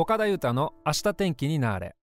岡田裕太の明日天気になれ。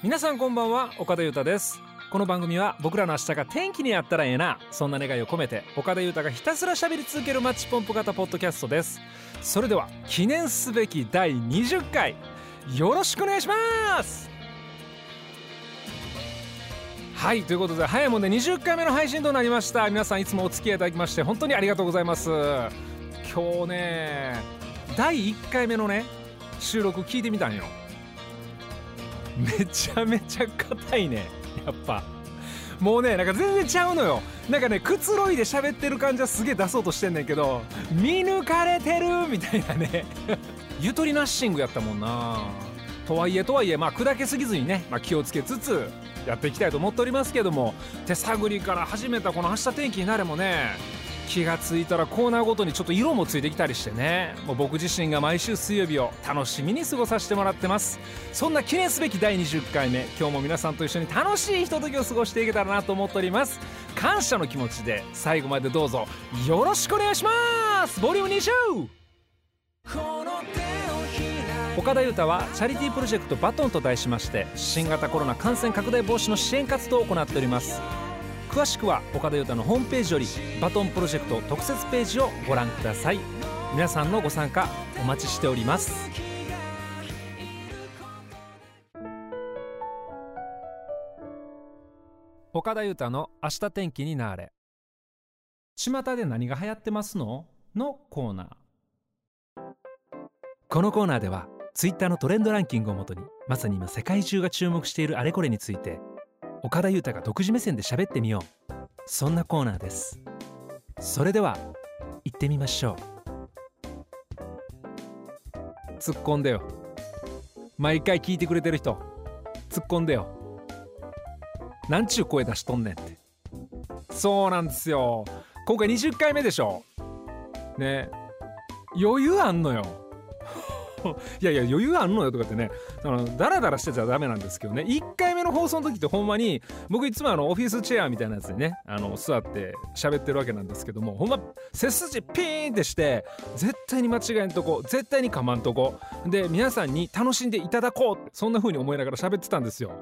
皆さんこんばんは岡田裕太です。この番組は僕らの明日が天気にやったらええなそんな願いを込めて岡田裕太がひたすら喋り続けるマッチポンプ型ポッドキャストです。それでは記念すべき第20回よろしくお願いします。はいということで早いもんで20回目の配信となりました。皆さんいつもお付き合いいただきまして本当にありがとうございます。今日ね第1回目のね収録聞いてみたんよ。めちゃめちゃ硬いねやっぱ。もうねなんか全然ちゃうのよ。なんかねくつろいで喋ってる感じはすげえ出そうとしてんねんけど見抜かれてるみたいなね。ゆとりナッシングやったもんな。とはいえとはいえまあ砕けすぎずにね、まあ、気をつけつつやっていきたいと思っておりますけども手探りから始めたこの「明日天気になれ」もね気がついたらコーナーごとにちょっと色もついてきたりしてね。もう僕自身が毎週水曜日を楽しみに過ごさせてもらってます。そんな記念すべき第20回目。今日も皆さんと一緒に楽しいひとときを過ごしていけたらなと思っております。感謝の気持ちで最後までどうぞよろしくお願いします。ボリューム20岡田裕太はチャリティープロジェクトバトンと題しまして新型コロナ感染拡大防止の支援活動を行っております。詳しくは岡田裕太のホームページよりバトンプロジェクト特設ページをご覧ください。皆さんのご参加お待ちしております。岡田裕太の明日天気になれ。巷で何が流行ってますの？のコーナー。このコーナーではツイッターのトレンドランキングをもとにまさに今世界中が注目しているあれこれについて岡田裕太が独自目線で喋ってみよう。そんなコーナーです。それでは行ってみましょう。突っ込んでよ。毎回聞いてくれてる人。突っ込んでよ。なんちゅう声出しとんねんって。そうなんですよ。今回20回目でしょ。ね。余裕あんのよ。いやいや余裕あんのよとかってねあのダラダラしてちゃダメなんですけどね。1回目の放送の時ってほんまに僕いつもあのオフィスチェアみたいなやつにねあの座って喋ってるわけなんですけどもほんま背筋ピーンってして絶対に間違えんとこ絶対にかまんとこ。で皆さんに楽しんでいただこうそんな風に思いながら喋ってたんですよ。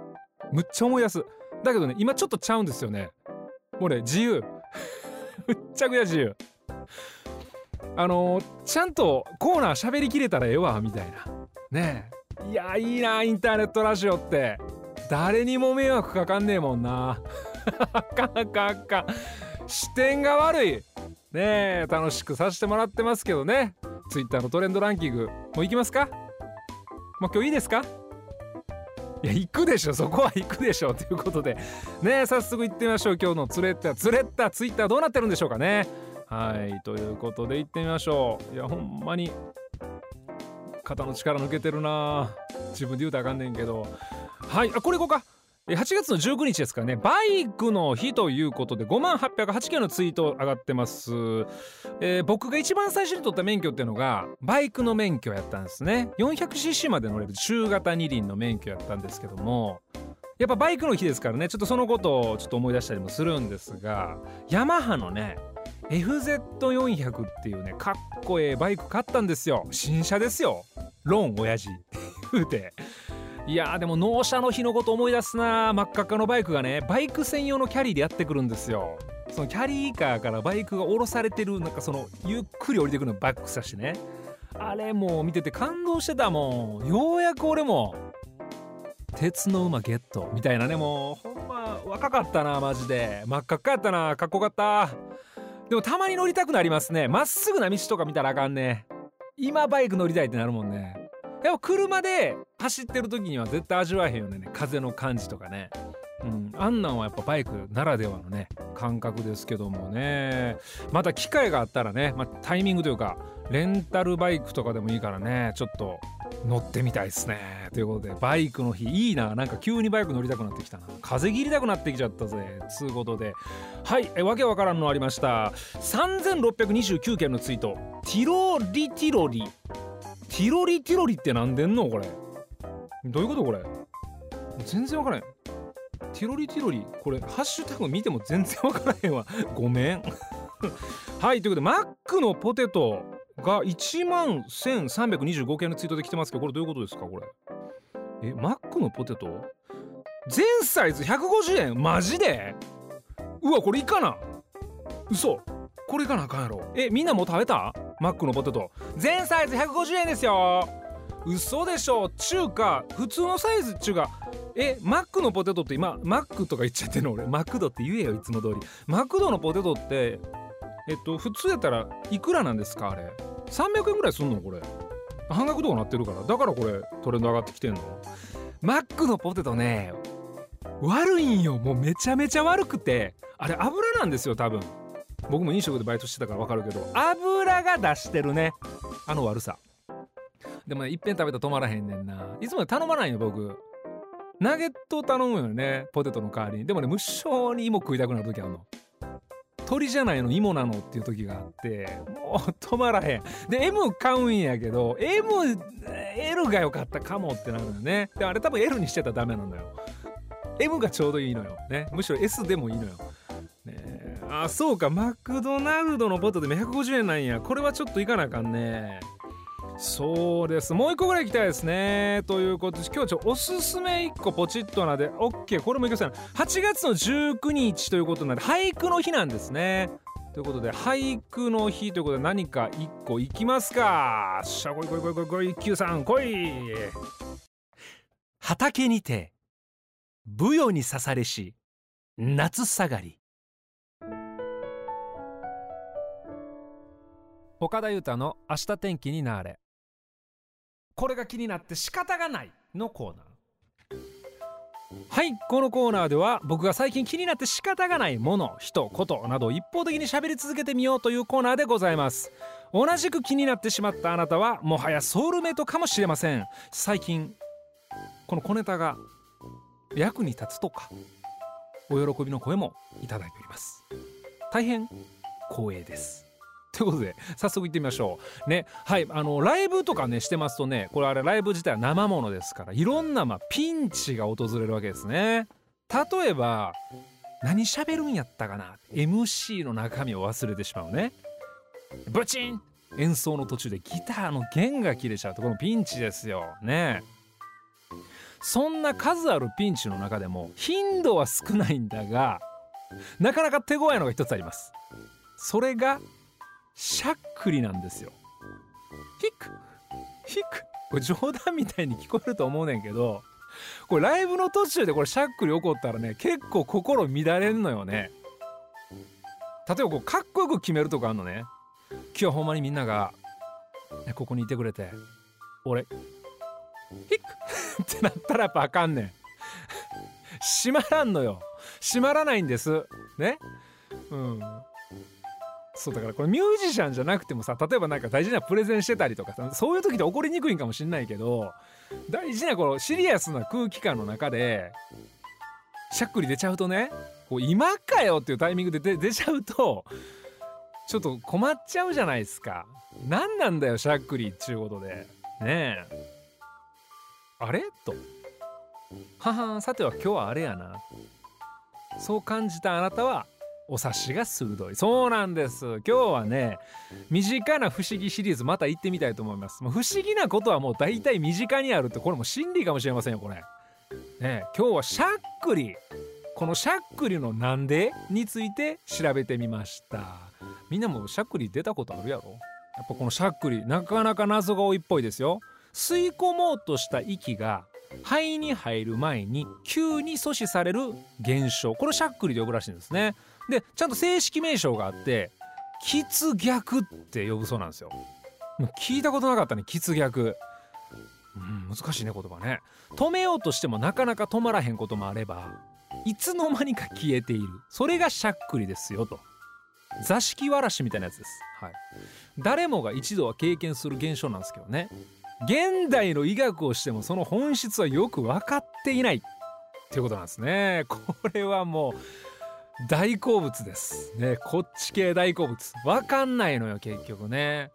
むっちゃ思いやす。だけどね今ちょっとちゃうんですよね。もうね自由。むっちゃくちゃ自由あのー、ちゃんとコーナー喋りきれたらええわみたいな。ねえ。いやいいなインターネットラジオって。誰にも迷惑かかんねえもんな。あかんあかんあかん。視点が悪い。ねえ楽しくさせてもらってますけどね。Twitter のトレンドランキングもう行きますか？もう今日いいですか？いや行くでしょ。そこは行くでしょ。ということで。ね早速行ってみましょう。今日のツレッタツレッタツイッターどうなってるんでしょうかねはいということで行ってみましょう。いやほんまに肩の力抜けてるな。自分で言うたらあかんねんけど。はいあこれいこうか。8月の19日ですからね。バイクの日ということで5万808件のツイート上がってます、えー、僕が一番最初に取った免許っていうのがバイクの免許やったんですね。400cc まで乗れる中型二輪の免許やったんですけども。やっぱバイクの日ですからね。ちょっとそのことをちょっと思い出したりもするんですがヤマハのね FZ400 っていうねかっこええバイク買ったんですよ。新車ですよ。ローン親父。言うて。いやーでも納車の日のこと思い出すな真っ赤っかのバイクがねバイク専用のキャリーでやってくるんですよ。そのキャリーカーからバイクが降ろされてるなんかそのゆっくり降りてくるのバックさしてね。あれもう見てて感動してたもん。ようやく俺も鉄の馬ゲットみたいなねもうほんま若かったなマジで。真っ赤っかやったなかっこよかった。でもたまに乗りたくなりますね。まっすぐな道とか見たらあかんね。今バイク乗りたいってなるもんね。やっぱ車で走ってる時には絶対味わえへんよね。風の感じとかね。うん、あんなんはやっぱバイクならではのね感覚ですけどもね。また機会があったらね、まあ、タイミングというかレンタルバイクとかでもいいからねちょっと乗ってみたいですね。ということでバイクの日いいななんか急にバイク乗りたくなってきたな。風切りたくなってきちゃったぜ。つうことで。はいえわけわからんのありました。3629件のツイート。ティロリティロリ。ティロリティロリって何でんのこれ。どういうことこれ。全然わからん。ティロリティロリこれハッシュタグ見ても全然わからへんわ。ごめん。はいということでマックのポテトが1万1325件のツイートで来てますけどこれどういうことですかこれ？えマックのポテト？全サイズ150円？マジで？うわこれいかな？嘘。これいかなあかんやろ。えみんなもう食べた？マックのポテト。全サイズ150円ですよ。嘘でしょ。中華普通のサイズ中華。えマックのポテトって今マックとか言っちゃってんの？俺。マクドって言えよいつも通り。マクドのポテトってえっと普通やったらいくらなんですかあれ？300円ぐらいすんの？これ。半額とかなってるから。だからこれトレンド上がってきてんの？マックのポテトね悪いんよ。もうめちゃめちゃ悪くて。あれ油なんですよ多分。僕も飲食でバイトしてたから分かるけど。油が出してるね。あの悪さ。でもねいっぺん食べたら止まらへんねんな。いつも頼まないよ僕。ナゲット頼むよねポテトの代わりに。でもね無性に芋食いたくなる時あるの。鳥じゃないの芋なのっていう時があってもう止まらへん。で M 買うんやけど ML が良かったかもってなるのよね。であれ多分 L にしてたらダメなのよ。M がちょうどいいのよ。ね。むしろ S でもいいのよ。ね。あそうか。マクドナルドのポテトで150円なんや。これはちょっといかなあかんね。そうです。もう一個ぐらい行きたいですね。ということで今日ちょおすすめ一個ポチッとなで OK これもいきますよ8月の19日ということなんで俳句の日なんですね。ということで俳句の日ということで何か一個いきますか？しゃこいこいこいこいこい。Q さんこい。畑にて舞踊に刺されし夏下がり。岡田裕太の明日天気になれこれが気になって仕方がないのコーナー。はいこのコーナーでは僕が最近気になって仕方がないもの人ことなどを一方的に喋り続けてみようというコーナーでございます。同じく気になってしまったあなたはもはやソウルメイトかもしれません。最近この小ネタが役に立つとかお喜びの声もいただいております。大変光栄です。ということで早速行ってみましょう。ねはいあのライブとかねしてますとねこれあれライブ自体は生ものですからいろんなまあピンチが訪れるわけですね。例えば何喋るんやったかな？MC の中身を忘れてしまうね。ブチン！演奏の途中でギターの弦が切れちゃうとこのピンチですよ。ね。そんな数あるピンチの中でも頻度は少ないんだがなかなか手強いのが一つあります。それがしゃっくりなんですよ。ヒックヒックこれ冗談みたいに聞こえると思うねんけどこれライブの途中でこれしゃっくり起こったらね結構心乱れんのよね。例えばこうかっこよく決めるとこあんのね。今日ほんまにみんながここにいてくれて俺ヒックってなったらやっぱあかんねん。閉まらんのよ。閉まらないんです。ね。うん。そうだからこれミュージシャンじゃなくてもさ例えばなんか大事なプレゼンしてたりとかさそういう時って怒りにくいんかもしんないけど大事なこのシリアスな空気感の中でしゃっくり出ちゃうとねこう今かよっていうタイミングで出ちゃうとちょっと困っちゃうじゃないですか。何なんだよしゃっくりっちゅうことで。ねえ。あれ？と。ははさては今日はあれやな。そう感じたあなたはお察しが鋭い。そうなんです。今日はね身近な不思議シリーズまた行ってみたいと思います。もう不思議なことはもう大体身近にあるってこれも真理かもしれませんよこれ。ね今日はしゃっくり。このしゃっくりのなんでについて調べてみました。みんなもしゃっくり出たことあるやろ？やっぱこのしゃっくりなかなか謎が多いっぽいですよ吸い込もうとした息が肺に入る前に急に阻止される現象これしゃっくりで呼ぶらしいんですねでちゃんと正式名称があって喫逆って呼ぶそうなんですよ。聞いたことなかったね喫逆。うん難しいね言葉ね。止めようとしてもなかなか止まらへんこともあればいつの間にか消えている。それがしゃっくりですよと。座敷わらしみたいなやつです。はい。誰もが一度は経験する現象なんですけどね。現代の医学をしてもその本質はよく分かっていないっていうことなんですね。これはもう大好物です。ねこっち系大好物。わかんないのよ結局ね。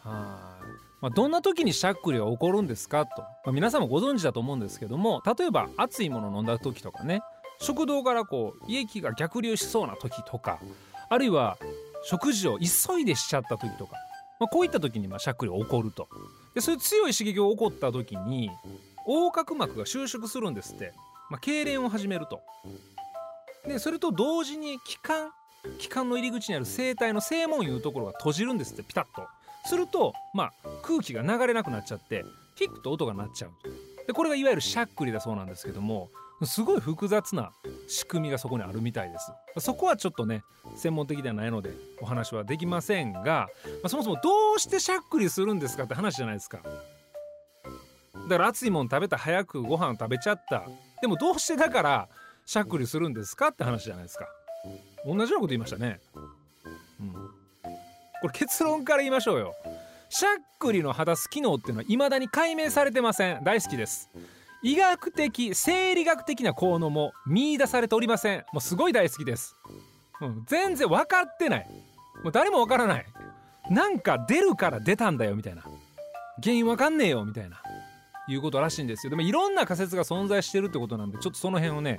はい。まあ、どんな時にしゃっくりは起こるんですかと、まあ、皆さんもご存知だと思うんですけども例えば熱いものを飲んだ時とかね。食道からこう胃液が逆流しそうな時とかあるいは食事を急いでしちゃった時とか。まあ、こういった時にまあしゃっくり起こると。でそういう強い刺激を起こった時に横隔膜が収縮するんですって、まあ、痙攣を始めると。でそれと同時に気管気管の入り口にある声帯の声門いうところが閉じるんですってピタッと。するとまあ空気が流れなくなっちゃってヒックと音が鳴っちゃうでこれがいわゆるしゃっくりだそうなんですけどもすごい複雑な仕組みがそこにあるみたいです。そこはちょっとね専門的ではないのでお話はできませんが、まあ、そもそもどうしてしゃっくりするんですかって話じゃないですか。だから熱いもん食べた早くご飯食べちゃった。でもどうしてだからしゃっくりするんですかって話じゃないですか。同じようなこと言いましたね。うん。これ結論から言いましょうよ。しゃっくりの果たす機能っていうのは未だに解明されてません。大好きです。医学的生理学的な効能も見出されておりません。もうすごい大好きです、うん、全然分かってない。もう誰も分からない。なんか出るから出たんだよみたいな。原因分かんねえよみたいな。いうことらしいんですよ。でもいろんな仮説が存在してるってことなんでちょっとその辺をね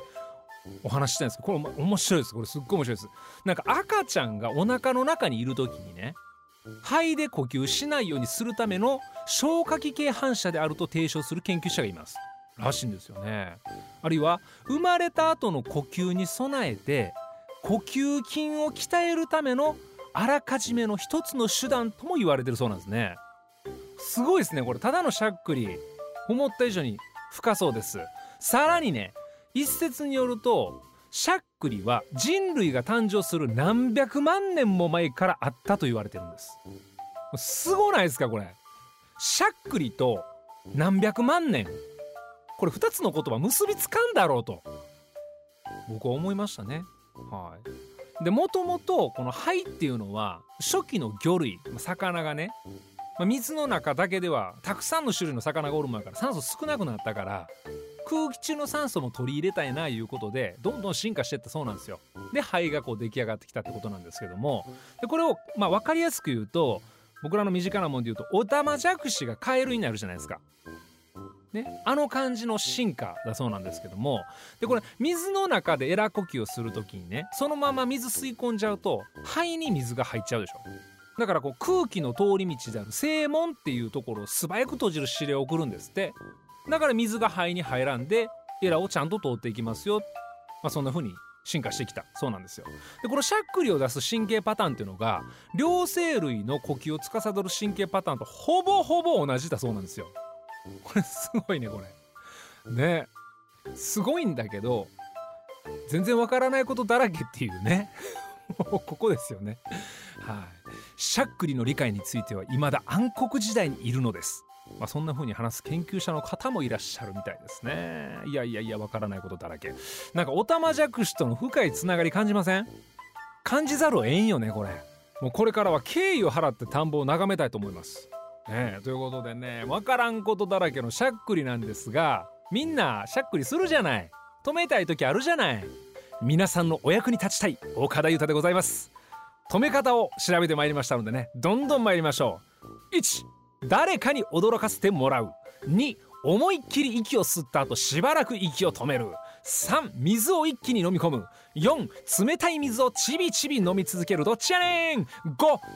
お話したいんですけどこれ面白いです。これすっごい面白いです。なんか赤ちゃんがお腹の中にいる時にね肺で呼吸しないようにするための消化器系反射であると提唱する研究者がいます。らしいんですよね。あるいは生まれた後の呼吸に備えて呼吸筋を鍛えるためのあらかじめの一つの手段とも言われてるそうなんですね。すごいですねこれ。ただのしゃっくり。思った以上に深そうです。さらにね一説によるとしゃっくりは人類が誕生する何百万年も前からあったと言われてるんです。すごないですかこれ。しゃっくりと何百万年。これ2つの言葉結びつかんだろうと。僕は思いましたね。はい。でもともとこの肺っていうのは初期の魚類魚がね水の中だけではたくさんの種類の魚がおる前から酸素少なくなったから空気中の酸素も取り入れたいないうことでどんどん進化していったそうなんですよ。で肺がこう出来上がってきたってことなんですけどもでこれをまあ分かりやすく言うと僕らの身近なもんで言うとオタマジャクシがカエルになるじゃないですか。ね、あの感じの進化だそうなんですけどもでこれ水の中でエラ呼吸をする時にねそのまま水吸い込んじゃうと肺に水が入っちゃうでしょだからこう空気の通り道である正門っていうところを素早く閉じる指令を送るんですってだから水が肺に入らんでエラをちゃんと通っていきますよ、まあ、そんな風に進化してきたそうなんですよ。でこのしゃっくりを出す神経パターンっていうのが両生類の呼吸を司る神経パターンとほぼほぼ同じだそうなんですよ。これすごいねこれ。ね。すごいんだけど全然わからないことだらけっていうね。ここですよね。はい。しゃっくりの理解については未だ暗黒時代にいるのです。まあ、そんな風に話す研究者の方もいらっしゃるみたいですね。いやいやいやわからないことだらけ。なんかオタマジャクシとの深いつながり感じません？感じざるをえんよねこれ。もうこれからは敬意を払って田んぼを眺めたいと思います。ねということでねわからんことだらけのしゃっくりなんですがみんなしゃっくりするじゃない。止めたい時あるじゃない。皆さんのお役に立ちたい岡田裕太でございます。止め方を調べてまいりましたのでねどんどん参りましょう。1誰かに驚かせてもらう。2思いっきり息を吸った後しばらく息を止める。3水を一気に飲み込む。4冷たい水をちびちび飲み続けるどっちやねん。5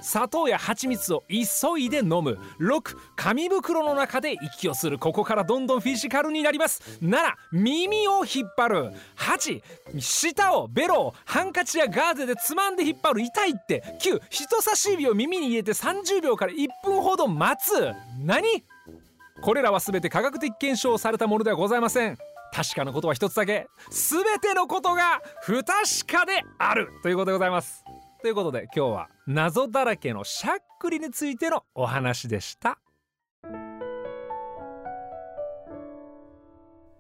砂糖や蜂蜜を急いで飲む。6紙袋の中で息をする。ここからどんどんフィジカルになります。7耳を引っ張る。8舌をベロをハンカチやガーゼでつまんで引っ張る。痛いって。9人差し指を耳に入れて30秒から1分ほど待つ。何?これらは全て科学的検証されたものではございません。確かなことは一つだけ。全てのことが不確かであるということでございますということで今日は謎だらけのしゃっくりについてのお話でした。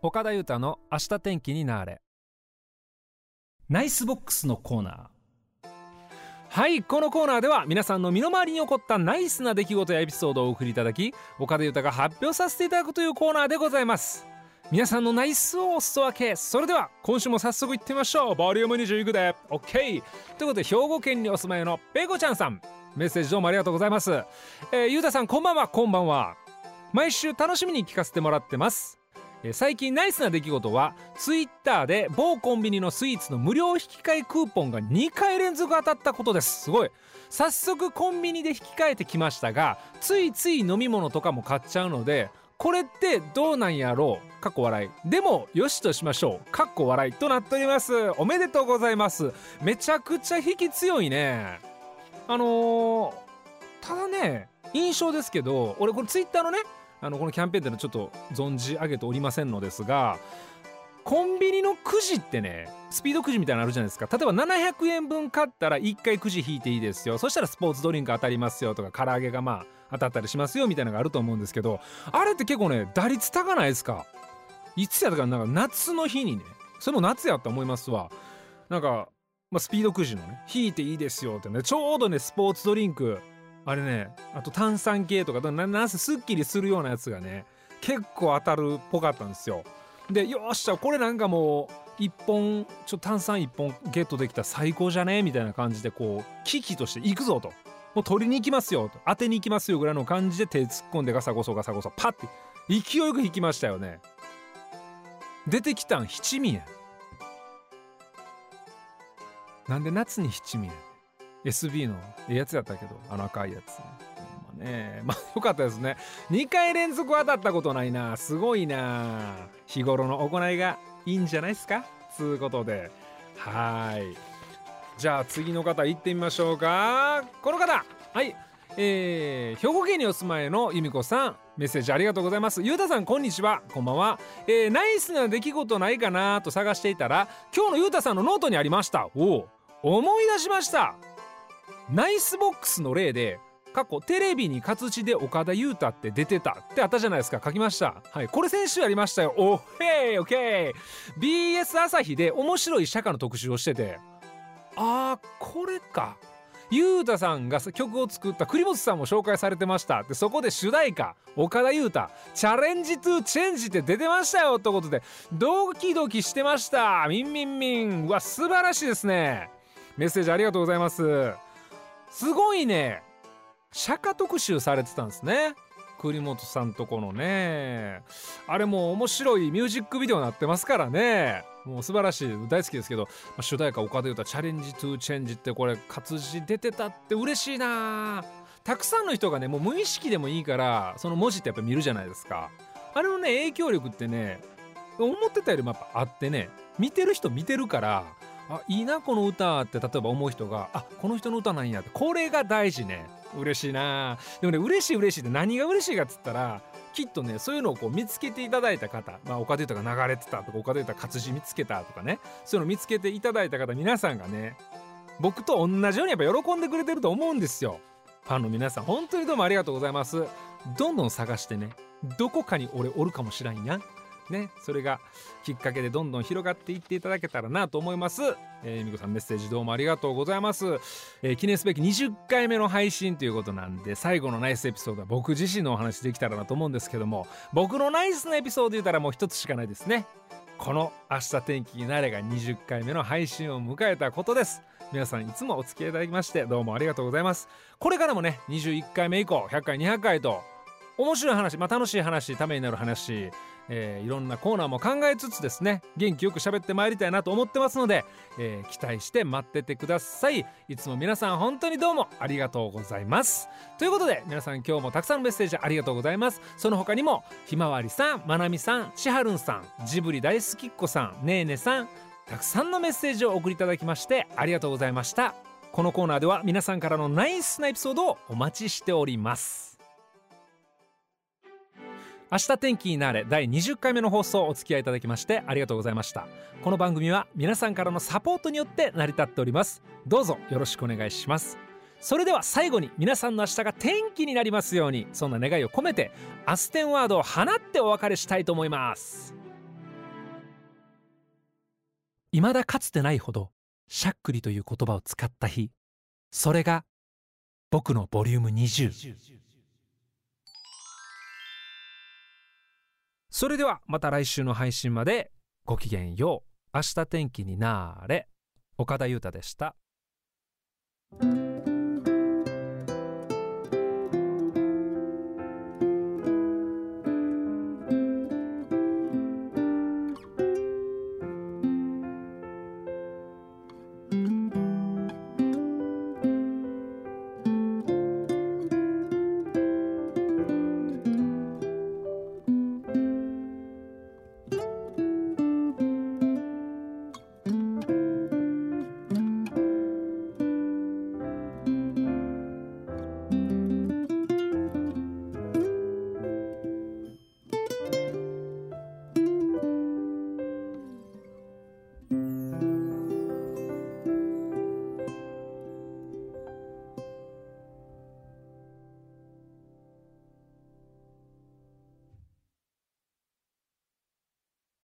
岡田裕太の明日天気になれ。ナイスボックスのコーナー。はいこのコーナーでは皆さんの身の回りに起こったナイスな出来事やエピソードをお送りいただき岡田裕太が発表させていただくというコーナーでございます皆さんのナイスをおすそ分け。それでは今週も早速いってみましょう。ボリューム20いくで。OK ということで兵庫県にお住まいのペコちゃんさん。メッセージどうもありがとうございます。えー、ゆうたさんこんばんは。こんばんは。毎週楽しみに聞かせてもらってます。最近ナイスな出来事はツイッターで某コンビニのスイーツの無料引き換えクーポンが2回連続当たったことです。すごい。早速コンビニで引き換えてきましたがついつい飲み物とかも買っちゃうのでこれってどうなんやろう？かっこ笑い。でもよしとしましょう。かっこ笑いとなっております。おめでとうございます。めちゃくちゃ引き強いね。あのー、ただね印象ですけど俺これツイッターのねあのこのキャンペーンでのちょっと存じ上げておりませんのですがコンビニのくじってねスピードくじみたいなのあるじゃないですか。例えば700円分買ったら1回くじ引いていいですよ。そしたらスポーツドリンク当たりますよとか唐揚げがまあ当たったりしますよみたいなのがあると思うんですけどあれって結構ね打率高ないですか？いつやったかな？んか夏の日にねそれも夏やと思いますわ。なんか、まあ、スピードくじのね引いていいですよってねちょうどねスポーツドリンクあれねあと炭酸系とかなんせすっきりするようなやつがね結構当たるっぽかったんですよ。でよっしゃこれなんかもう1本ちょ炭酸1本ゲットできた最高じゃね？みたいな感じでこう危機として行くぞと。もう取りに行きますよと。当てに行きますよぐらいの感じで手突っ込んでガサゴソガサゴソパッて勢いよく引きましたよね。出てきたん七味や。なんで夏に七味や？SB のええやつやったけどあの赤いやつ。ね。まあよかったですね。2回連続当たったことないな。すごいな。日頃の行いがいいんじゃないですか？つうことで。はい。じゃあ次の方行ってみましょうか。この方。はい。えー、兵庫県にお住まいの由美子さん。メッセージありがとうございます。ゆうたさんこんにちは。こんばんは、えー、ナイスな出来事ないかなと探していたら今日のゆうたさんのノートにありました。おお思い出しました。ナイスボックスの例で過去テレビに活字で岡田裕太って出てたってあったじゃないですか。書きました。はい。これ先週やりましたよ。おへい OK。BS 朝日で面白い釈迦の特集をしてて。あーこれか。裕太さんが曲を作った栗本さんも紹介されてましたでそこで主題歌岡田裕太チャレンジトゥチェンジって出てましたよってことでドキドキしてました。ミンミンミン。わ素晴らしいですね。メッセージありがとうございます。すごいね。釈迦特集されてたんですね。栗本さんとこのね。あれも面白いミュージックビデオになってますからね。もう素晴らしい。大好きですけど、まあ、主題歌岡田裕太チャレンジトゥチェンジってこれ活字出てたって嬉しいな。たくさんの人がねもう無意識でもいいからその文字ってやっぱ見るじゃないですか。あれのね影響力ってね思ってたよりもやっぱあってね見てる人見てるからあいいなこの歌って例えば思う人があこの人の歌なんやってこれが大事ね。嬉しいな。でもね嬉しい嬉しいって何が嬉しいかっつったらきっとねそういうのをこう見つけていただいた方、まあ、岡田豊が流れてたとか岡田豊活字見つけたとかねそういうの見つけていただいた方皆さんがね僕と同じようにやっぱ喜んでくれてると思うんですよ。ファンの皆さん本当にどうもありがとうございます。どんどん探してねどこかに俺おるかもしらんやねそれがきっかけでどんどん広がっていっていただけたらなと思います。えー、みこさんメッセージどうもありがとうございます、えー、記念すべき20回目の配信ということなんで最後のナイスエピソードは僕自身のお話できたらなと思うんですけども僕のナイスなエピソード言ったらもう一つしかないですね。この明日天気になれが20回目の配信を迎えたことです。皆さんいつもお付き合いいただきましてどうもありがとうございます。これからもね21回目以降100回200回と面白い話、まあ、楽しい話ためになる話えー、いろんなコーナーも考えつつですね元気よく喋ってまいりたいなと思ってますので、えー、期待して待っててください。いつも皆さん本当にどうもありがとうございます。ということで皆さん今日もたくさんのメッセージありがとうございます。その他にもひまわりさんまなみさんしはるんさんジブリ大好きっ子さんねえねさんたくさんのメッセージを送りいただきましてありがとうございました。このコーナーでは皆さんからのナイスなエピソードをお待ちしております。明日天気になれ第20回目の放送お付き合いいただきましてありがとうございました。この番組は皆さんからのサポートによって成り立っております。どうぞよろしくお願いします。それでは最後に皆さんの明日が天気になりますようにそんな願いを込めてアステンワードを放ってお別れしたいと思います。未だかつてないほどしゃっくりという言葉を使った日。それが僕のボリューム20それではまた来週の配信までごきげんよう明日天気になーれ岡田裕太でした。